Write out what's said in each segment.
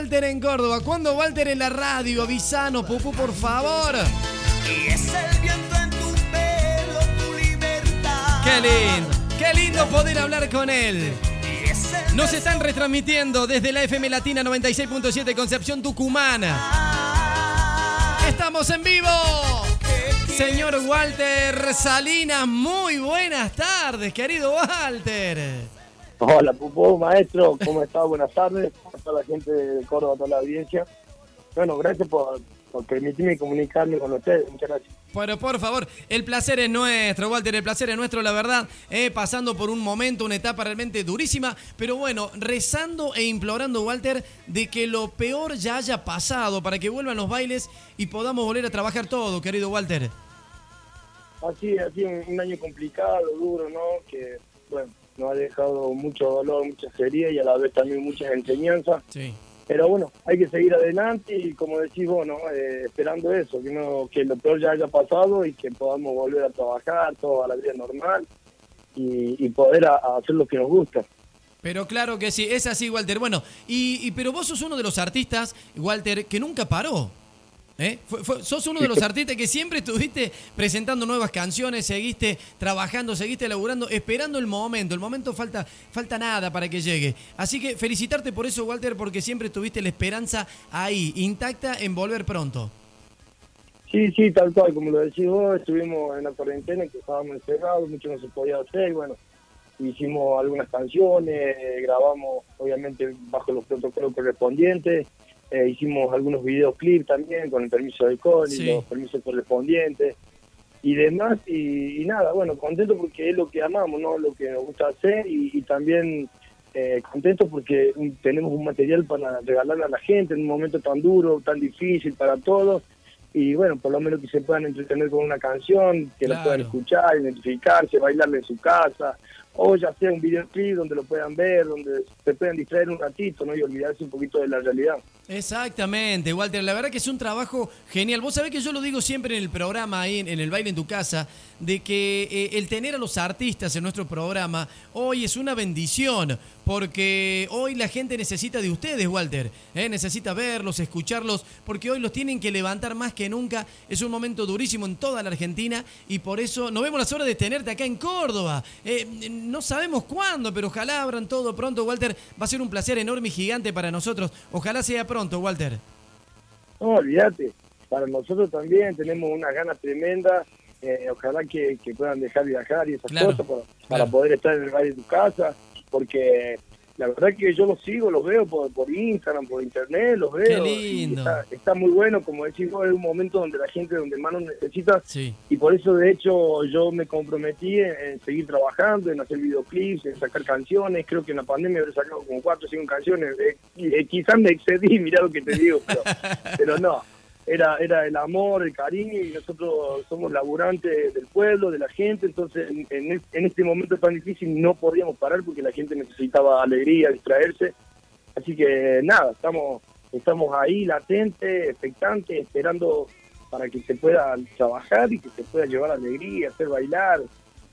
Walter en Córdoba? ¿Cuándo Walter en la radio? Avisanos, Pupu, por favor. Y es el viento en tu pelo, tu libertad. Qué lindo, qué lindo poder hablar con él. Nos están retransmitiendo desde la FM Latina 96.7 Concepción Tucumana. Estamos en vivo. Señor Walter Salinas, muy buenas tardes, querido Walter. Hola, Pupo, maestro, ¿cómo está? Buenas tardes a toda la gente de Córdoba, a toda la audiencia. Bueno, gracias por, por permitirme comunicarme con ustedes. Muchas gracias. Pero por favor, el placer es nuestro, Walter, el placer es nuestro, la verdad, eh, pasando por un momento, una etapa realmente durísima, pero bueno, rezando e implorando, Walter, de que lo peor ya haya pasado para que vuelvan los bailes y podamos volver a trabajar todo, querido Walter. Así, así un, un año complicado, duro, ¿no? Que, bueno, nos ha dejado mucho dolor, mucha herida y a la vez también muchas enseñanzas. Sí. Pero bueno, hay que seguir adelante y como decís vos, ¿no? Eh, esperando eso, que, no, que lo peor ya haya pasado y que podamos volver a trabajar, todo a la vida normal y, y poder a- a hacer lo que nos gusta. Pero claro que sí, es así, Walter. Bueno, y, y- pero vos sos uno de los artistas, Walter, que nunca paró. ¿Eh? Fue- fue- sos uno de los artistas que siempre estuviste presentando nuevas canciones, seguiste trabajando, seguiste laburando, esperando el momento. El momento falta, falta nada para que llegue. Así que felicitarte por eso, Walter, porque siempre tuviste la esperanza ahí, intacta en volver pronto. Sí, sí, tal cual, como lo decís vos, estuvimos en la cuarentena, que estábamos encerrados, mucho no se podía hacer, bueno, hicimos algunas canciones, grabamos obviamente bajo los protocolos correspondientes, eh, hicimos algunos videoclips también con el permiso del CONI, Sí. los permisos correspondientes y demás, y, y nada, bueno, contento porque es lo que amamos, ¿no? Lo que nos gusta hacer y, y también eh, contento porque tenemos un material para regalarle a la gente en un momento tan duro, tan difícil para todos y bueno, por lo menos que se puedan entretener con una canción, que la Claro. puedan escuchar, identificarse, bailarle en su casa, o ya sea un videoclip donde lo puedan ver, donde se puedan distraer un ratito, ¿no? Y olvidarse un poquito de la realidad. Exactamente, Walter. La verdad que es un trabajo genial. Vos sabés que yo lo digo siempre en el programa, ahí en, el baile en tu casa, de que eh, el tener a los artistas en nuestro programa hoy es una bendición, porque hoy la gente necesita de ustedes, Walter. ¿eh? Necesita verlos, escucharlos, porque hoy los tienen que levantar más que nunca. Es un momento durísimo en toda la Argentina y por eso no vemos las horas de tenerte acá en Córdoba. Eh, no sabemos cuándo, pero ojalá abran todo pronto, Walter. Va a ser un placer enorme y gigante para nosotros. Ojalá sea pronto, Walter. No, olvídate, para nosotros también tenemos unas ganas tremendas, eh, ojalá que, que puedan dejar viajar y esas Claro, cosas para, poder estar en el baile de tu casa, porque la verdad que yo los sigo, los veo por, por Instagram, por internet, los veo. Qué lindo. Está, está muy bueno, como decís vos, es un momento donde la gente, donde más nos necesita, Sí. y por eso de hecho yo me comprometí en, en seguir trabajando, en hacer videoclips, en sacar canciones, creo que en la pandemia habré sacado como cuatro o cinco canciones, eh, eh, quizás me excedí, mirá lo que te digo, pero, pero no, era, era el amor, el cariño, y nosotros somos laburantes del pueblo, de la gente, entonces en, en es- en este momento tan difícil no podíamos parar porque la gente necesitaba alegría, distraerse, así que nada, estamos, estamos ahí latentes, expectantes, esperando para que se pueda trabajar y que se pueda llevar alegría, hacer bailar,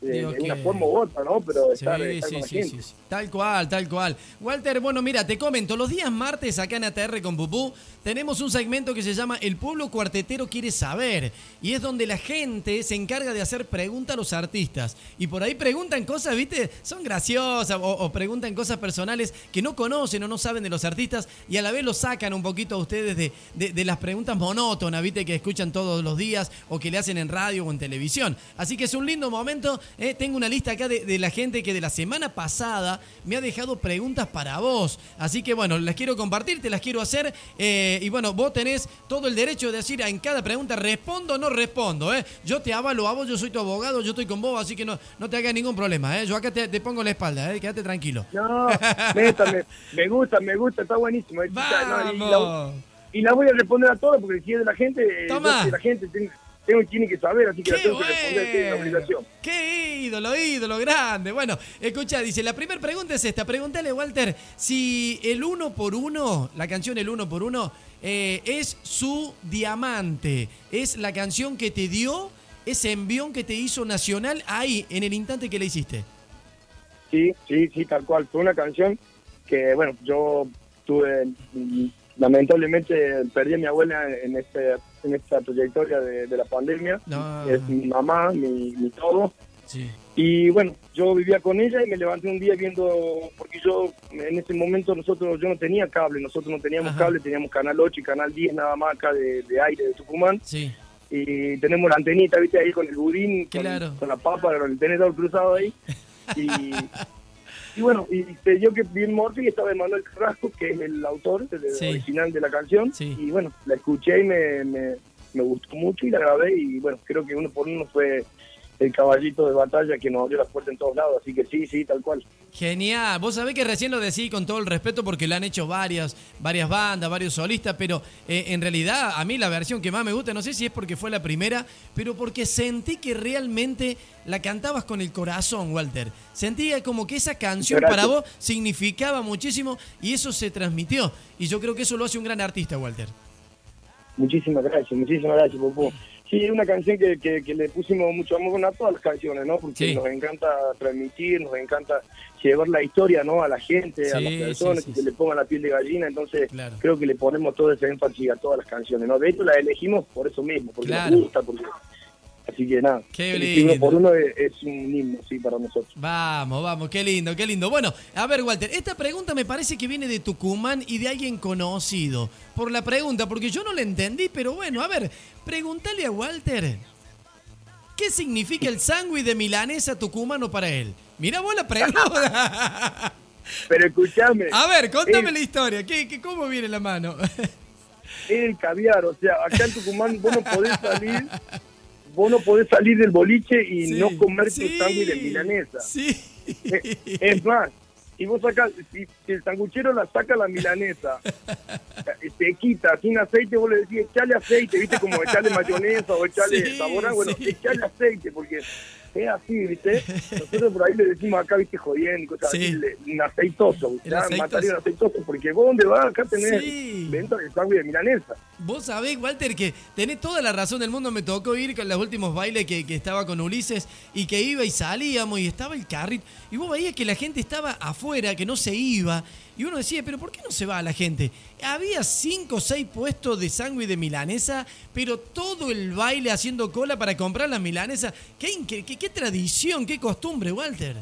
de, de una forma u otra, ¿no? Pero Sí, estar, estar sí, con la sí, gente. sí, sí. Tal cual, tal cual. Walter, bueno, mira, te comento, los días martes acá en ATR con Pupú tenemos un segmento que se llama El pueblo cuartetero quiere saber y es donde la gente se encarga de hacer preguntas a los artistas y por ahí preguntan cosas, ¿viste? Son graciosas o, o preguntan cosas personales que no conocen o no saben de los artistas y a la vez los sacan un poquito a ustedes de, de- de las preguntas monótonas, ¿viste? Que escuchan todos los días o que le hacen en radio o en televisión. Así que es un lindo momento. ¿Eh? Tengo una lista acá de, de la gente que de la semana pasada me ha dejado preguntas para vos. Así que bueno, las quiero compartir, te las quiero hacer. eh, y bueno, vos tenés todo el derecho de decir en cada pregunta respondo o no respondo. ¿eh? Yo te avalo a vos, yo soy tu abogado, yo estoy con vos, así que no, no te hagas ningún problema. ¿eh? Yo acá te, te pongo la espalda, ¿eh? quédate tranquilo. No, métame, me gusta, me gusta, está buenísimo. no, y, la, ¡Vamos! y la voy a responder a todas porque si es de la gente, eh, Toma. yo la gente tengo, tiene que saber, así que la ¡Qué tengo que responder, tiene obligación. ¡Qué ídolo, ídolo grande! Bueno, escucha, dice, la primera pregunta es esta. Pregúntale, Walter, si el uno por uno, la canción El uno por uno, eh, es su diamante. Es la canción que te dio ese envión que te hizo Nacional ahí, en el instante que le hiciste. Sí, sí, sí, tal cual. Fue una canción que, bueno, yo tuve mm, lamentablemente perdí a mi abuela en este en esta trayectoria de, de la pandemia. No. Es mi mamá, mi, mi todo. Sí. Y bueno, yo vivía con ella y me levanté un día viendo, porque yo en ese momento nosotros, yo no tenía cable, nosotros no teníamos Ajá. cable, teníamos Canal 8 y Canal 10 nada más acá de, de aire de Tucumán. Sí. Y tenemos la antenita, viste, ahí con el budín, con la papa, con el tenedor cruzado ahí. Y, y bueno, y se dio que bien Morty y estaba Manuel Carrasco, que es el autor del Sí. original de la canción. Sí. Y bueno, la escuché y me, me, me gustó mucho y la grabé. Y bueno, creo que uno por uno fue el caballito de batalla que nos abrió las puertas en todos lados. Así que sí, sí, tal cual. Genial. Vos sabés que recién lo decí con todo el respeto porque lo han hecho varias, varias bandas, varios solistas, pero eh, en realidad a mí la versión que más me gusta, no sé si es porque fue la primera, pero porque sentí que realmente la cantabas con el corazón, Walter. Sentía como que esa canción Gracias. para vos significaba muchísimo y eso se transmitió. Y yo creo que eso lo hace un gran artista, Walter. Muchísimas gracias, muchísimas gracias, Popó. Sí, es una canción que, que, que le pusimos mucho amor a todas las canciones, ¿no? Porque Sí. nos encanta transmitir, nos encanta llevar la historia, ¿no? A la gente, a las personas, sí, que le ponga la piel de gallina. Entonces, Claro. creo que le ponemos todo ese énfasis a todas las canciones, ¿no? De hecho, las elegimos por eso mismo, porque Claro. nos gusta, porque... Así que nada, Qué lindo. por uno es, es un himno, sí, para nosotros. Vamos, vamos, qué lindo, qué lindo. Bueno, a ver, Walter, esta pregunta me parece que viene de Tucumán y de alguien conocido. Por la pregunta, porque yo no la entendí, pero bueno, a ver, pregúntale a Walter. ¿Qué significa el sándwich de milanesa tucumano para él? Mira vos la pregunta. Pero escúchame, A ver, contame la historia. ¿Qué, qué, ¿Cómo viene la mano? es el caviar, o sea, acá en Tucumán vos no podés salir... Vos no podés salir del boliche y Sí, no comer tu sándwich de milanesa. Sí. Eh, Es más, y vos sacas, si, si el sanguchero la saca la milanesa, eh, te quita sin aceite, vos le decís, echale aceite, viste, como echarle mayonesa o echarle Sí, sabor bueno, sí. echarle aceite, porque es así, viste. Nosotros por ahí le decimos acá, viste, jodiendo, y cosas Sí. así, un aceitoso, ¿viste? Mataría un aceitoso, porque vos donde vas, acá tenés Sí. venta de sándwich de milanesa. Vos sabés, Walter, que tenés toda la razón del mundo. Me tocó ir con los últimos bailes que, que estaba con Ulises y que iba y salíamos y estaba el carrito. Y vos veías que la gente estaba afuera, que no se iba. Y uno decía, pero ¿por qué no se va la gente? Había cinco o seis puestos de sándwich de milanesa, pero todo el baile haciendo cola para comprar las milanesas. ¿Qué, inque- qué, qué tradición, qué costumbre, Walter?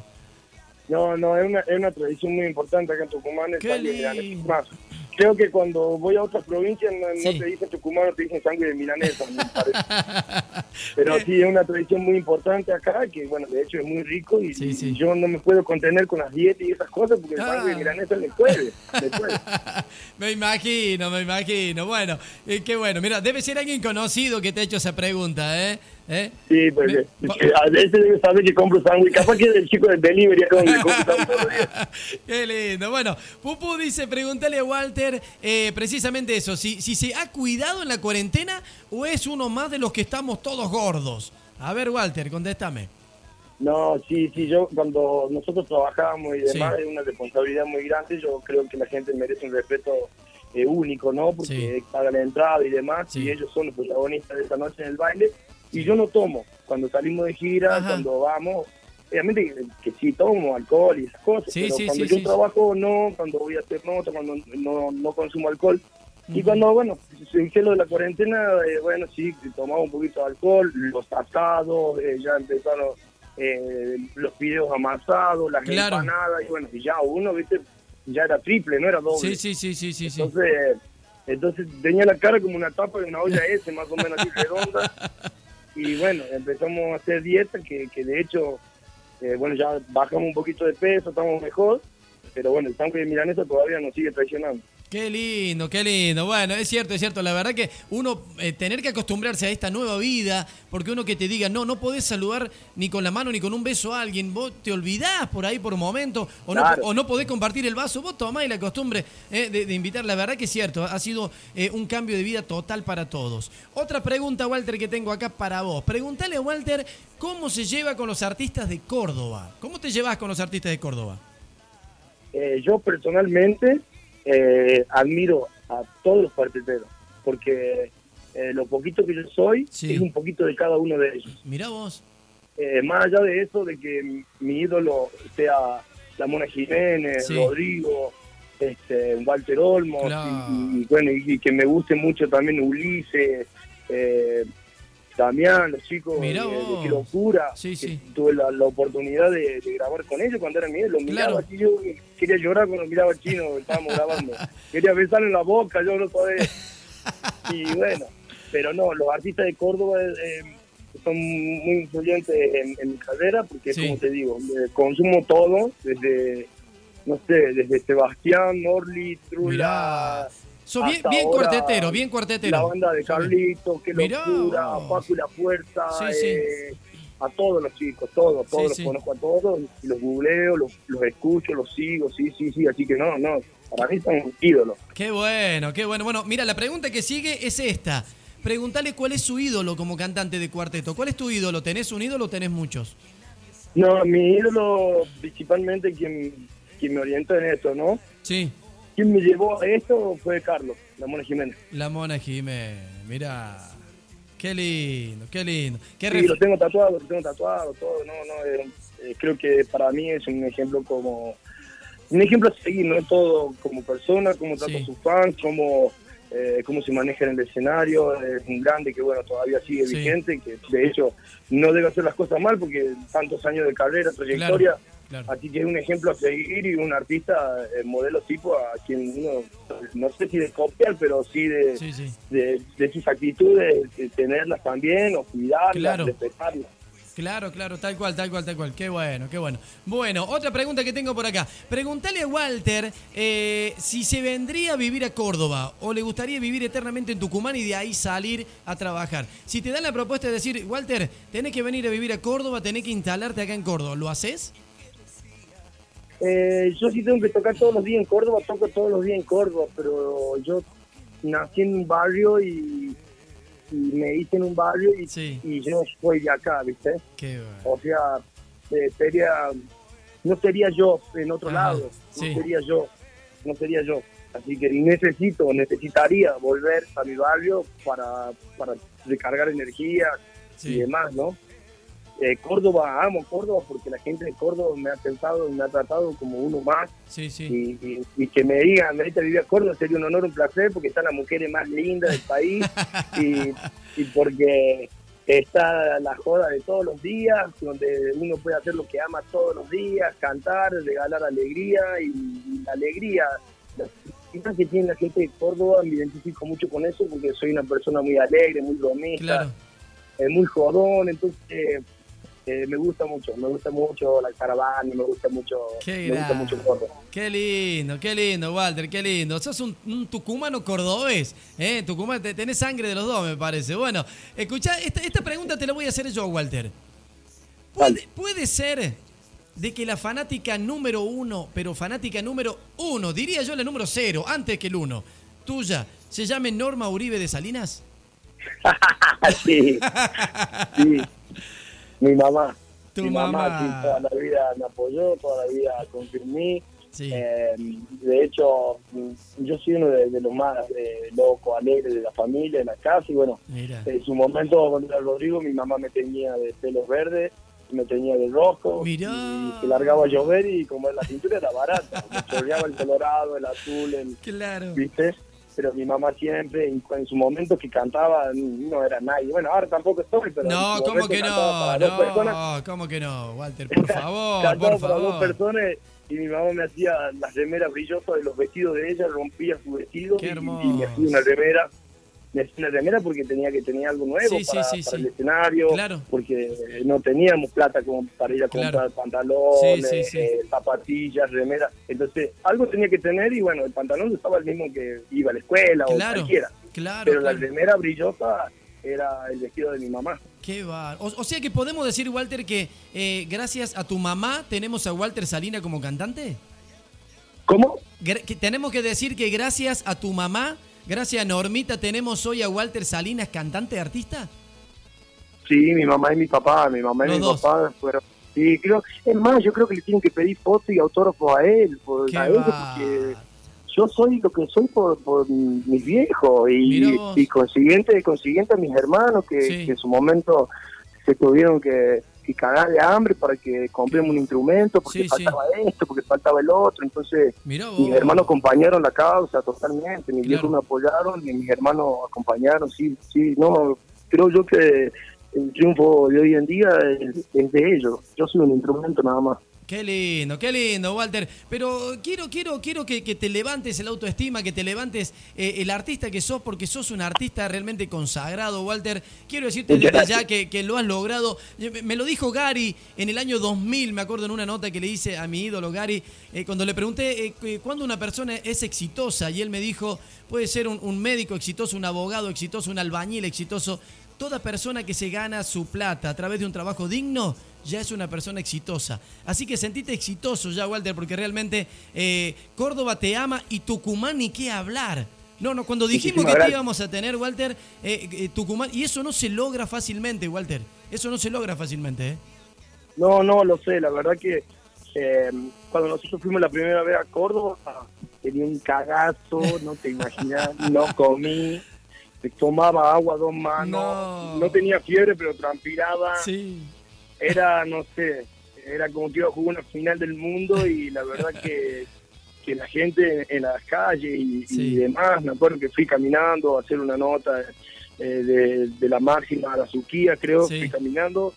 No, no, es una, es una tradición muy importante acá en Tucumán. Qué milanesa. lindo. Más, creo que cuando voy a otras provincias no, te dicen tucumano, te dicen sangre de milanesa, me parece. Pero sí, es una tradición muy importante acá, que bueno, de hecho es muy rico y, Sí, sí. y yo no me puedo contener con las dietas y esas cosas porque el Ah. sangre de milanesa le puede, le puede. me imagino, me imagino. Bueno, eh, qué bueno. Mira, debe ser alguien conocido que te ha hecho esa pregunta, ¿eh? ¿Eh? Sí, Me- eh, eh, a veces debe saber que compro sándwich, capaz que es el chico del delivery acá donde compro sándwich. Qué lindo. Bueno, Pupu dice, pregúntale a Walter eh, precisamente eso, si, si se ha cuidado en la cuarentena o es uno más de los que estamos todos gordos. A ver, Walter, contéstame. No, sí, sí, yo cuando nosotros trabajábamos y demás Sí. es una responsabilidad muy grande, yo creo que la gente merece un respeto eh, único, ¿no? Porque Sí. pagan la entrada y demás, Sí. y ellos son los protagonistas de esta noche en el baile, y yo no tomo, cuando salimos de gira, Ajá. cuando vamos, obviamente que, sí tomo alcohol y esas cosas, Sí, pero sí, cuando sí, yo trabajo no, cuando voy a hacer nota, cuando no, no consumo alcohol, y cuando, bueno, se hizo lo de la cuarentena, eh, bueno, sí, tomaba un poquito de alcohol, los asados, eh, ya empezaron eh, los fideos amasados, las Claro. empanadas, y bueno, y ya uno, viste, ya era triple, no era doble. Sí, sí, sí, sí, sí, sí. Entonces, entonces tenía la cara como una tapa de una olla S, más o menos así redonda. Y bueno, empezamos a hacer dieta, que, que de hecho, eh, bueno, ya bajamos un poquito de peso, estamos mejor. Pero bueno, el tanque de milanesa todavía nos sigue traicionando. Qué lindo, qué lindo. Bueno, es cierto, es cierto. La verdad que uno eh, tener que acostumbrarse a esta nueva vida, porque uno que te diga, no, no podés saludar ni con la mano ni con un beso a alguien, vos te olvidás por ahí por un momento, o, Claro. no, o no podés compartir el vaso, vos tomás la costumbre eh, de, de invitar. La verdad que es cierto, ha sido eh, un cambio de vida total para todos. Otra pregunta, Walter, que tengo acá para vos. Pregúntale a Walter cómo se lleva con los artistas de Córdoba. ¿Cómo te llevas con los artistas de Córdoba? Eh, yo personalmente eh, admiro a todos los cuarteteros, porque eh, lo poquito que yo soy Sí. es un poquito de cada uno de ellos. Mirá vos. Eh, más allá de eso, de que mi, ídolo sea la Mona Jiménez, Sí. Rodrigo, este, Walter Olmos, Claro. y, y bueno, y, y que me guste mucho también Ulises, eh, Damián, los chicos Mirá de, de vos. Qué Locura. Sí, que sí. Tuve la, la oportunidad de, de grabar con ellos cuando era mío, lo miraba Claro. yo quería llorar cuando miraba al chino, estábamos grabando. Quería besarle en la boca, yo no podía. Y bueno, pero no, los artistas de Córdoba eh, son muy influyentes en, en mi carrera porque, Sí. como te digo, eh, consumo todo, desde, no sé, desde Sebastián, Norli, Trula, Mirá. Sos bien, hasta bien ahora, cuartetero, bien cuartetero. la banda de. Carlitos, Mirá Locura, vos. Paco y la Fuerza, Sí, sí. eh, a todos los chicos, todos, todos Sí, los conozco a todos, los googleo, los, los escucho, los sigo, sí, sí, sí, así que no, no, para mí son ídolos. Qué bueno, qué bueno. Bueno, mira, la pregunta que sigue es esta. Preguntale cuál es su ídolo como cantante de cuarteto. ¿Cuál es tu ídolo? ¿Tenés un ídolo o tenés muchos? No, mi ídolo, principalmente quien, quien me orientó en esto, ¿no? Sí, Quien me llevó a esto fue Carlos, la Mona Jiménez. la Mona Jiménez. Mira, qué lindo, qué lindo. Qué Sí, lo tengo tatuado, lo tengo tatuado, todo, no, no, eh, eh, creo que para mí es un ejemplo como, un ejemplo a seguir, ¿no? Todo como persona, cómo trata Sí. a sus fans, cómo, eh, cómo se maneja en el escenario, es un grande que, bueno, todavía sigue Sí. vigente, que de hecho no debe hacer las cosas mal porque tantos años de carrera, trayectoria, claro. Así que es un ejemplo a seguir y un artista, eh, modelo tipo a quien uno, no sé si de copiar, pero sí de Sí, sí. de, de sus actitudes, de tenerlas también, o cuidarlas, Claro. respetarlas. Claro, claro, tal cual, tal cual, tal cual. Qué bueno, qué bueno. Bueno, otra pregunta que tengo por acá. Preguntale a Walter eh, si se vendría a vivir a Córdoba o le gustaría vivir eternamente en Tucumán y de ahí salir a trabajar. Si te dan la propuesta de decir, Walter, tenés que venir a vivir a Córdoba, tenés que instalarte acá en Córdoba, ¿lo haces? Eh, yo sí tengo que tocar todos los días en Córdoba, toco todos los días en Córdoba, pero yo nací en un barrio y, y me hice en un barrio y, Sí. y yo soy de acá, ¿viste? Qué bueno. O sea, eh, sería, no sería yo en otro lado, sí. no sería yo, no sería yo. Así que necesito, necesitaría volver a mi barrio para, para recargar energía y demás, ¿no? Eh, Córdoba, amo Córdoba porque la gente de Córdoba me ha pensado y me ha tratado como uno más Sí, sí. y, y- y que me digan, venite a vivir a Córdoba sería un honor, un placer porque están las mujeres más lindas del país y, y porque está la joda de todos los días, donde uno puede hacer lo que ama todos los días, cantar, regalar alegría y, la alegría. La que tiene la gente de Córdoba, me identifico mucho con eso porque soy una persona muy alegre, muy bromista, Claro. eh, muy jodón, entonces eh, me gusta mucho, me gusta mucho la caravana, me gusta mucho, Qué me gusta mucho Córdoba. Qué lindo, qué lindo, Walter, qué lindo. Sos un, un tucumano cordobés, ¿eh? Tucumán, te- tenés sangre de los dos, me parece. Bueno, escuchá, esta, esta pregunta te la voy a hacer yo, Walter. ¿Puede, puede ser de que la fanática número uno, pero fanática número uno, diría yo la número cero, antes que el uno, tuya, se llame Norma Uribe de Salinas? sí, sí. Mi mamá. Tu mi mamá, toda la vida me apoyó, toda la vida mí. Sí. Eh, de hecho, yo soy uno de, de los más eh, locos, alegres de la familia, de la casa. Y bueno, Mira. en su momento, cuando era Rodrigo, mi mamá me tenía de pelos verdes, me tenía de rojo. Mirá. Y se largaba a llover y como la pintura era barata, me chorreaba el colorado, el azul, el, Claro. ¿viste? Pero mi mamá siempre, en, en su momento que cantaba, no era nadie. Bueno, ahora tampoco estoy, pero. No, ¿cómo que no? dos personas. No, ¿cómo que no, Walter? Por favor, Cantaba por para dos favor. personas y mi mamá me hacía las remeras brillosas de los vestidos de ella, rompía su vestido Qué y, y me hacía una remera. Hacía una remera porque tenía que tener algo nuevo Sí, para, sí, para el escenario, Claro. porque eh, no teníamos plata como para ir a comprar Claro. pantalones, Sí, sí, sí. eh, zapatillas, remeras. Entonces, algo tenía que tener y bueno, el pantalón estaba el mismo que iba a la escuela o Claro, cualquiera. claro. Pero la remera brillosa era el vestido de mi mamá. Qué va. O, o sea que podemos decir, Walter, que eh, gracias a tu mamá tenemos a Walter Salina como cantante. ¿Cómo? Que tenemos que decir que gracias a tu mamá, gracias Normita, tenemos hoy a Walter Salinas cantante artista. Sí, mi mamá y mi papá, mi mamá y Los mi dos. papá fueron. Sí, creo, es más, yo creo que le tienen que pedir fotos y autógrafos a él, por, a va. porque yo soy lo que soy por, por mis viejos y, y consiguiente, consiguiente a mis hermanos que, Sí. que en su momento se tuvieron que, que cagar de hambre para que compremos un instrumento, porque Sí, sí. faltaba esto, porque faltaba el otro. Entonces, Mirá mis hermanos acompañaron la causa totalmente, mis Claro. viejos me apoyaron y mis hermanos acompañaron, sí, sí, no, creo yo que el triunfo de hoy en día es, es de ellos. Yo soy un instrumento nada más. Qué lindo, qué lindo, Walter. Pero quiero, quiero, quiero que, que te levantes el autoestima, que te levantes eh, el artista que sos, porque sos un artista realmente consagrado, Walter. Quiero decirte desde ya que, que lo has logrado. Eh, Me lo dijo Gary en el año 2000, me acuerdo en una nota que le hice a mi ídolo Gary, eh, cuando le pregunté eh, cuándo una persona es exitosa, y él me dijo, puede ser un, un médico exitoso, un abogado exitoso, un albañil exitoso. Toda persona que se gana su plata a través de un trabajo digno ya es una persona exitosa. Así que sentite exitoso ya, Walter, porque realmente eh, Córdoba te ama y Tucumán ni qué hablar. No, no, cuando dijimos que te íbamos a tener, Walter, eh, eh, Tucumán, y eso no se logra fácilmente, Walter. Eso no se logra fácilmente, ¿eh? No, no, lo sé, la verdad que eh, cuando nosotros fuimos la primera vez a Córdoba, tenía un cagazo, no te imaginas, no comí, tomaba agua a dos manos, No. tenía fiebre pero transpiraba, Sí. era, no sé, era como que iba a jugar una final del mundo y la verdad que, que la gente en las calles y, demás, me acuerdo que fui caminando a hacer una nota eh, de, de la máxima a la Suquía, creo, Sí. fui caminando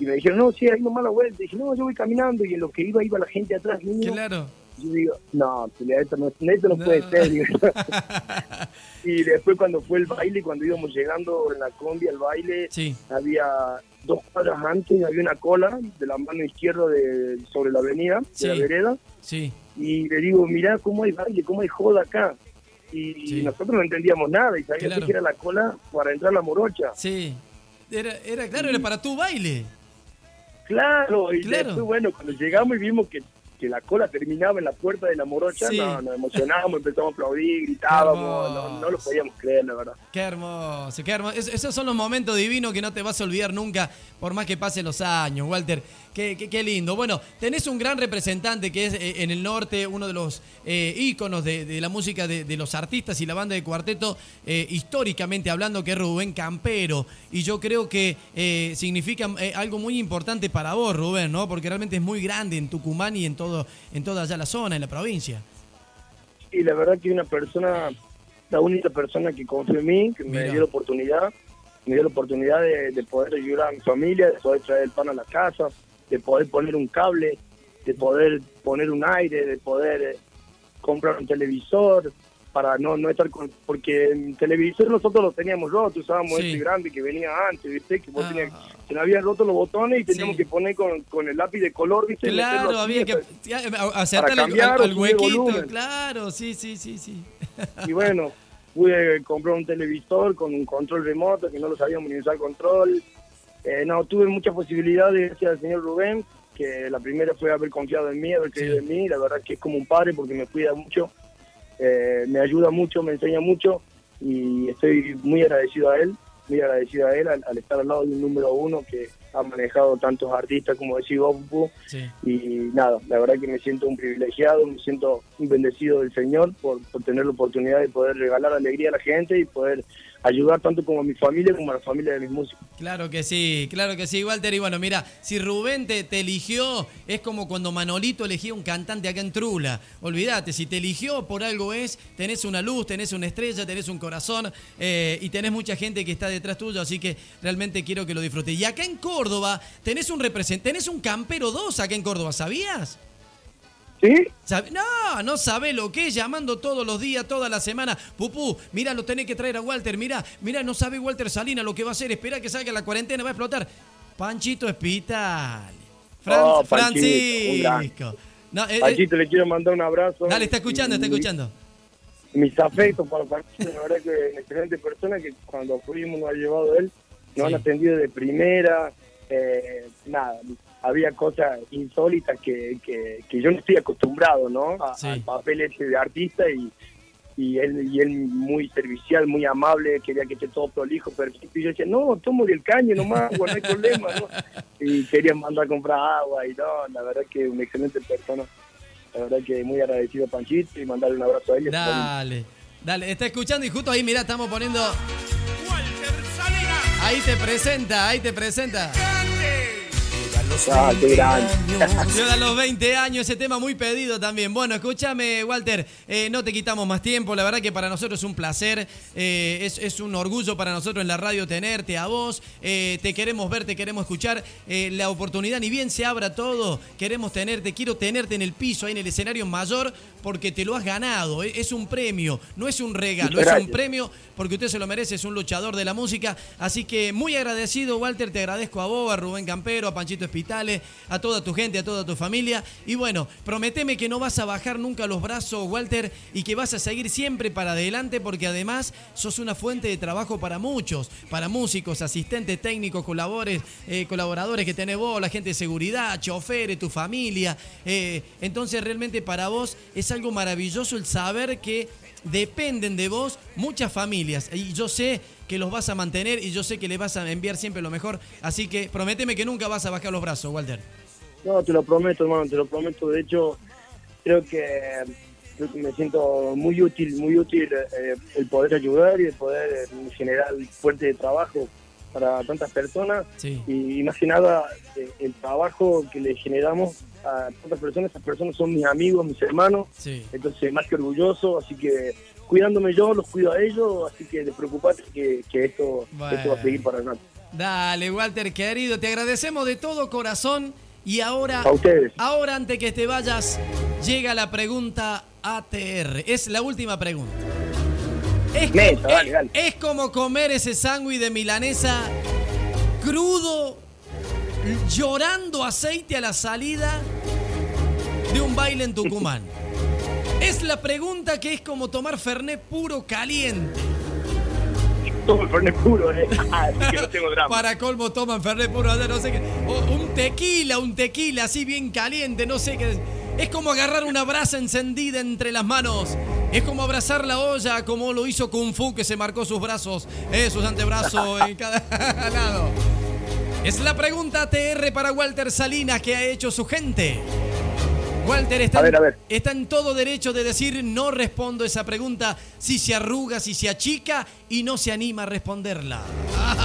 y me dijeron, no, sí, hay nomás la vuelta. Y dije, no, yo voy caminando y en lo que iba, iba la gente atrás mío. Claro. Yo digo, no, Julia, esto no, esto no, No. puede ser. digo. y después cuando fue el baile, cuando íbamos llegando en la combi al baile, Sí. había dos cuadras antes, había una cola de la mano izquierda de, sobre la avenida, Sí. de la vereda, Sí. y le digo, mirá cómo hay baile, cómo hay joda acá. Y Sí. nosotros no entendíamos nada, y sabíamos Claro. que era la cola para entrar a la morocha. Sí. Era, era claro, era para tu baile. Claro, y Claro. después, bueno, cuando llegamos y vimos que, que la cola terminaba en la puerta de la morocha, Sí. no, nos emocionábamos, empezamos a aplaudir, gritábamos, no, no lo podíamos creer, la verdad. Qué hermoso, qué hermoso. Es- esos son los momentos divinos que no te vas a olvidar nunca, por más que pasen los años, Walter. Qué, qué- qué lindo. Bueno, tenés un gran representante que es eh, en el norte uno de los eh, íconos de, de la música de, de los artistas y la banda de cuarteto, eh, históricamente hablando, que es Rubén Campero. Y yo creo que eh, significa algo muy importante para vos, Rubén, ¿no? Porque realmente es muy grande en Tucumán y en, todo, en toda allá la zona, en la provincia. Y la verdad que una persona, la única persona que confió en mí, que me Mira. dio la oportunidad, me dio la oportunidad de, de poder ayudar a mi familia, de poder traer el pan a la casa, de poder poner un cable, de poder poner un aire, de poder eh, comprar un televisor, para no, no estar con... Porque el televisor nosotros lo teníamos roto, usábamos Sí. este grande que venía antes, ¿viste? Que vos Ah. tenías- se nos habían roto los botones y teníamos Sí. que poner con, con el lápiz de color, ¿viste? Claro, así, había que hasta- ya, a- acertarle al- al, huequito. Claro, sí, sí, sí, sí. Y bueno, pude comprar un televisor con un control remoto, que no lo sabíamos ni usar control. Eh, no, tuve muchas posibilidades gracias al señor Rubén, que la primera fue haber confiado en mí, haber creído Sí. en mí. La verdad que es como un padre porque me cuida mucho, eh, me ayuda mucho, me enseña mucho y estoy muy agradecido a él, muy agradecido a él al, al estar al lado de un número uno que ha manejado tantos artistas como decís vos, sí. Y nada, la verdad que me siento un privilegiado, me siento un bendecido del Señor por, por tener la oportunidad de poder regalar alegría a la gente y poder ayudar tanto como a mi familia como a la familia de mis músicos. Claro que sí, claro que sí, Walter. Y bueno, mira, si Rubén te, eligió, es como cuando Manolito elegía un cantante acá en Trula. Olvídate, si te eligió por algo es, tenés una luz, tenés una estrella, tenés un corazón eh, y tenés mucha gente que está detrás tuyo, así que realmente quiero que lo disfrutes. Y acá en Córdoba tenés un representante, tenés un campero 2 acá en Córdoba, ¿sabías? ¿Sí? Sabe- No, no sabe lo que es llamando todos los días, toda la semana. Pupú, mira, lo tenés que traer a Walter. Mira, mira, no sabe Walter Salina lo que va a hacer. Espera que salga la cuarentena, va a explotar. Panchito Hospital. Fran- Oh, Panchito, Francisco. No, eh, eh, Panchito, le quiero mandar un abrazo. dale, está escuchando, está escuchando. Mis afectos para Panchito, la verdad que es una excelente persona que cuando fuimos nos ha llevado él, nos Sí. han atendido de primera, eh, nada, había cosas insólitas que, que, que yo no estoy acostumbrado, ¿no? A- Sí. Al papel ese de artista y, y él y él muy servicial, muy amable, quería que esté todo prolijo, perfecto. Y yo decía, no, tomo del caño nomás, agua, no hay problema, ¿no? Y querían mandar a comprar agua y no, la verdad que una excelente persona. La verdad que muy agradecido a Panchito y mandarle un abrazo a él. Dale, dale, está escuchando y justo ahí, mira, estamos poniendo. Ahí te presenta, ahí te presenta. Ah, qué grande. Yo a los 20 años, ese tema muy pedido también. Bueno, escúchame, Walter, eh, no te quitamos más tiempo. La verdad que para nosotros es un placer, eh, es, un orgullo para nosotros en la radio tenerte a vos. Eh, te queremos ver, te queremos escuchar. La oportunidad, ni bien se abra todo, queremos tenerte, quiero tenerte en el piso, ahí en el escenario mayor, porque te lo has ganado. Eh, Es un premio, no es un regalo, es un premio porque usted se lo merece, es un luchador de la música. Así que muy agradecido, Walter, te agradezco a vos, a Rubén Campero, a Panchito Espitales, a toda tu gente, a toda tu familia. Y bueno, prometeme que no vas a bajar nunca los brazos, Walter, y que vas a seguir siempre para adelante porque además sos una fuente de trabajo para muchos, para músicos, asistentes técnicos, colabores, eh, colaboradores que tenés vos, la gente de seguridad, choferes, tu familia. Eh, entonces realmente para vos es algo maravilloso el saber que dependen de vos muchas familias y yo sé que los vas a mantener y yo sé que les vas a enviar siempre lo mejor, así que prométeme que nunca vas a bajar los brazos, Walter. No, te lo prometo, hermano, te lo prometo. De hecho, creo que, creo que me siento muy útil, muy útil eh, el poder ayudar y el poder eh, generar fuente de trabajo para tantas personas. Sí. Y, más que nada, eh, el trabajo que le generamos a tantas personas, esas personas son mis amigos, mis hermanos. Sí. Entonces, más que orgulloso, así que cuidándome yo, los cuido a ellos, así que despreocupate que, que esto, esto va a seguir para adelante. Dale, Walter, querido, te agradecemos de todo corazón y ahora, A ustedes. ahora antes que te vayas, llega la pregunta ATR. Es la última pregunta. Es, Meta, co- dale, es- dale. es como comer ese sándwich de milanesa crudo, llorando aceite a la salida de un baile en Tucumán. Es la pregunta que es como tomar Fernet puro caliente. El Fernet puro, ¿eh? que no tengo drama. Para colmo toman Fernet puro no sé qué. O un tequila, un tequila así bien caliente, no sé qué. Es como agarrar una brasa encendida entre las manos. Es como abrazar la olla como lo hizo Kung Fu que se marcó sus brazos, eh, sus antebrazos en cada lado. Es la pregunta ATR para Walter Salinas que ha hecho su gente. Walter está, A ver, a ver. está en todo derecho de decir no respondo esa pregunta si se arruga, si se achica y no se anima a responderla.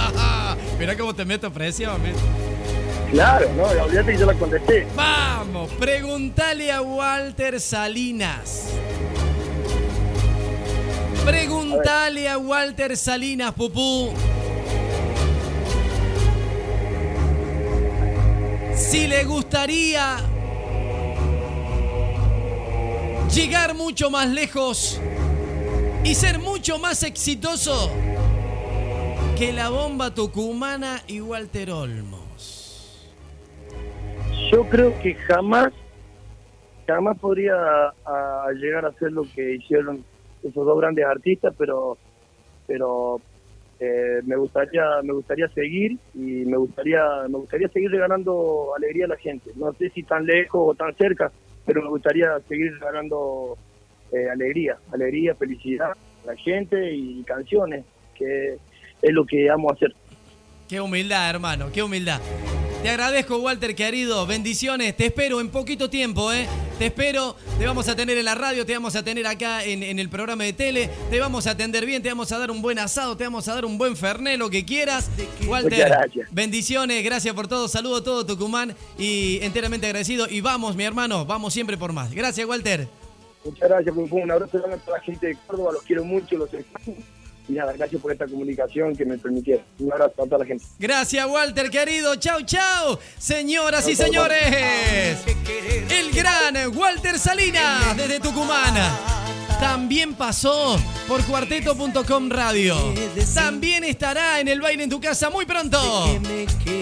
Mira cómo te meto. ¿eh? Claro, no, olvídate que yo la contesté. Vamos, pregúntale a Walter Salinas. Pregúntale a Walter Salinas, Pupú. Si le gustaría llegar mucho más lejos y ser mucho más exitoso que la bomba tucumana y Walter Olmos. Yo creo que jamás, jamás podría llegar a hacer lo que hicieron esos dos grandes artistas, pero, pero eh, me gustaría, me gustaría seguir y me gustaría, me gustaría seguir regalando alegría a la gente. No sé si tan lejos o tan cerca, pero me gustaría seguir regalando eh, alegría, alegría, felicidad a la gente y canciones, que es lo que amo hacer. Qué humildad, hermano, qué humildad. Te agradezco, Walter, querido. Bendiciones. Te espero en poquito tiempo, ¿eh? Te espero. Te vamos a tener en la radio, te vamos a tener acá en, en el programa de tele. Te vamos a atender bien, te vamos a dar un buen asado, te vamos a dar un buen ferné, lo que quieras. Walter, gracias. bendiciones, gracias por todo. Saludo a todo Tucumán y enteramente agradecido. Y vamos, mi hermano, vamos siempre por más. Gracias, Walter. Muchas gracias, un abrazo a toda la gente de Córdoba, los quiero mucho, los extraño. Y nada, gracias por esta comunicación que me permitieron. Un abrazo a toda la gente. Gracias, Walter, querido. Chau, chau. Señoras y chau, señores. El gran Walter Salinas desde Tucumán. También pasó por cuarteto.com radio. También estará en el baile en tu casa muy pronto.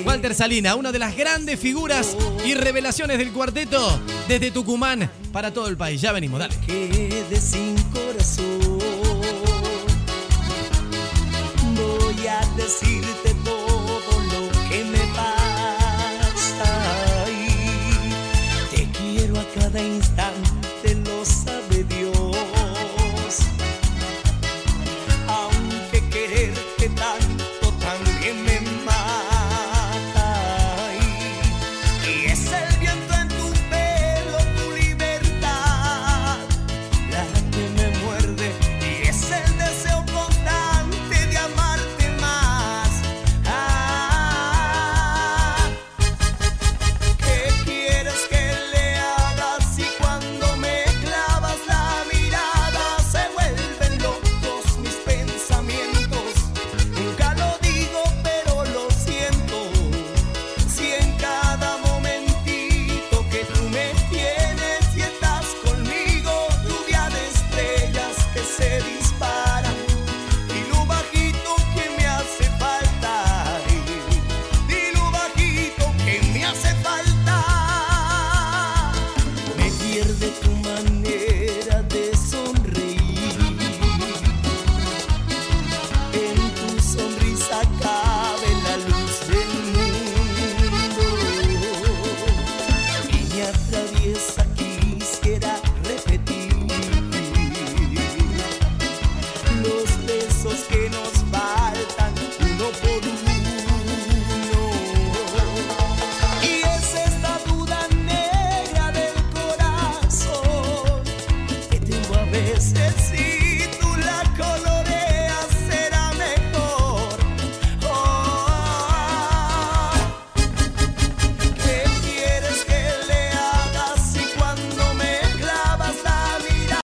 Walter Salinas, una de las grandes figuras y revelaciones del cuarteto desde Tucumán para todo el país. Ya venimos, dale. quede sin corazón. Voy a decirte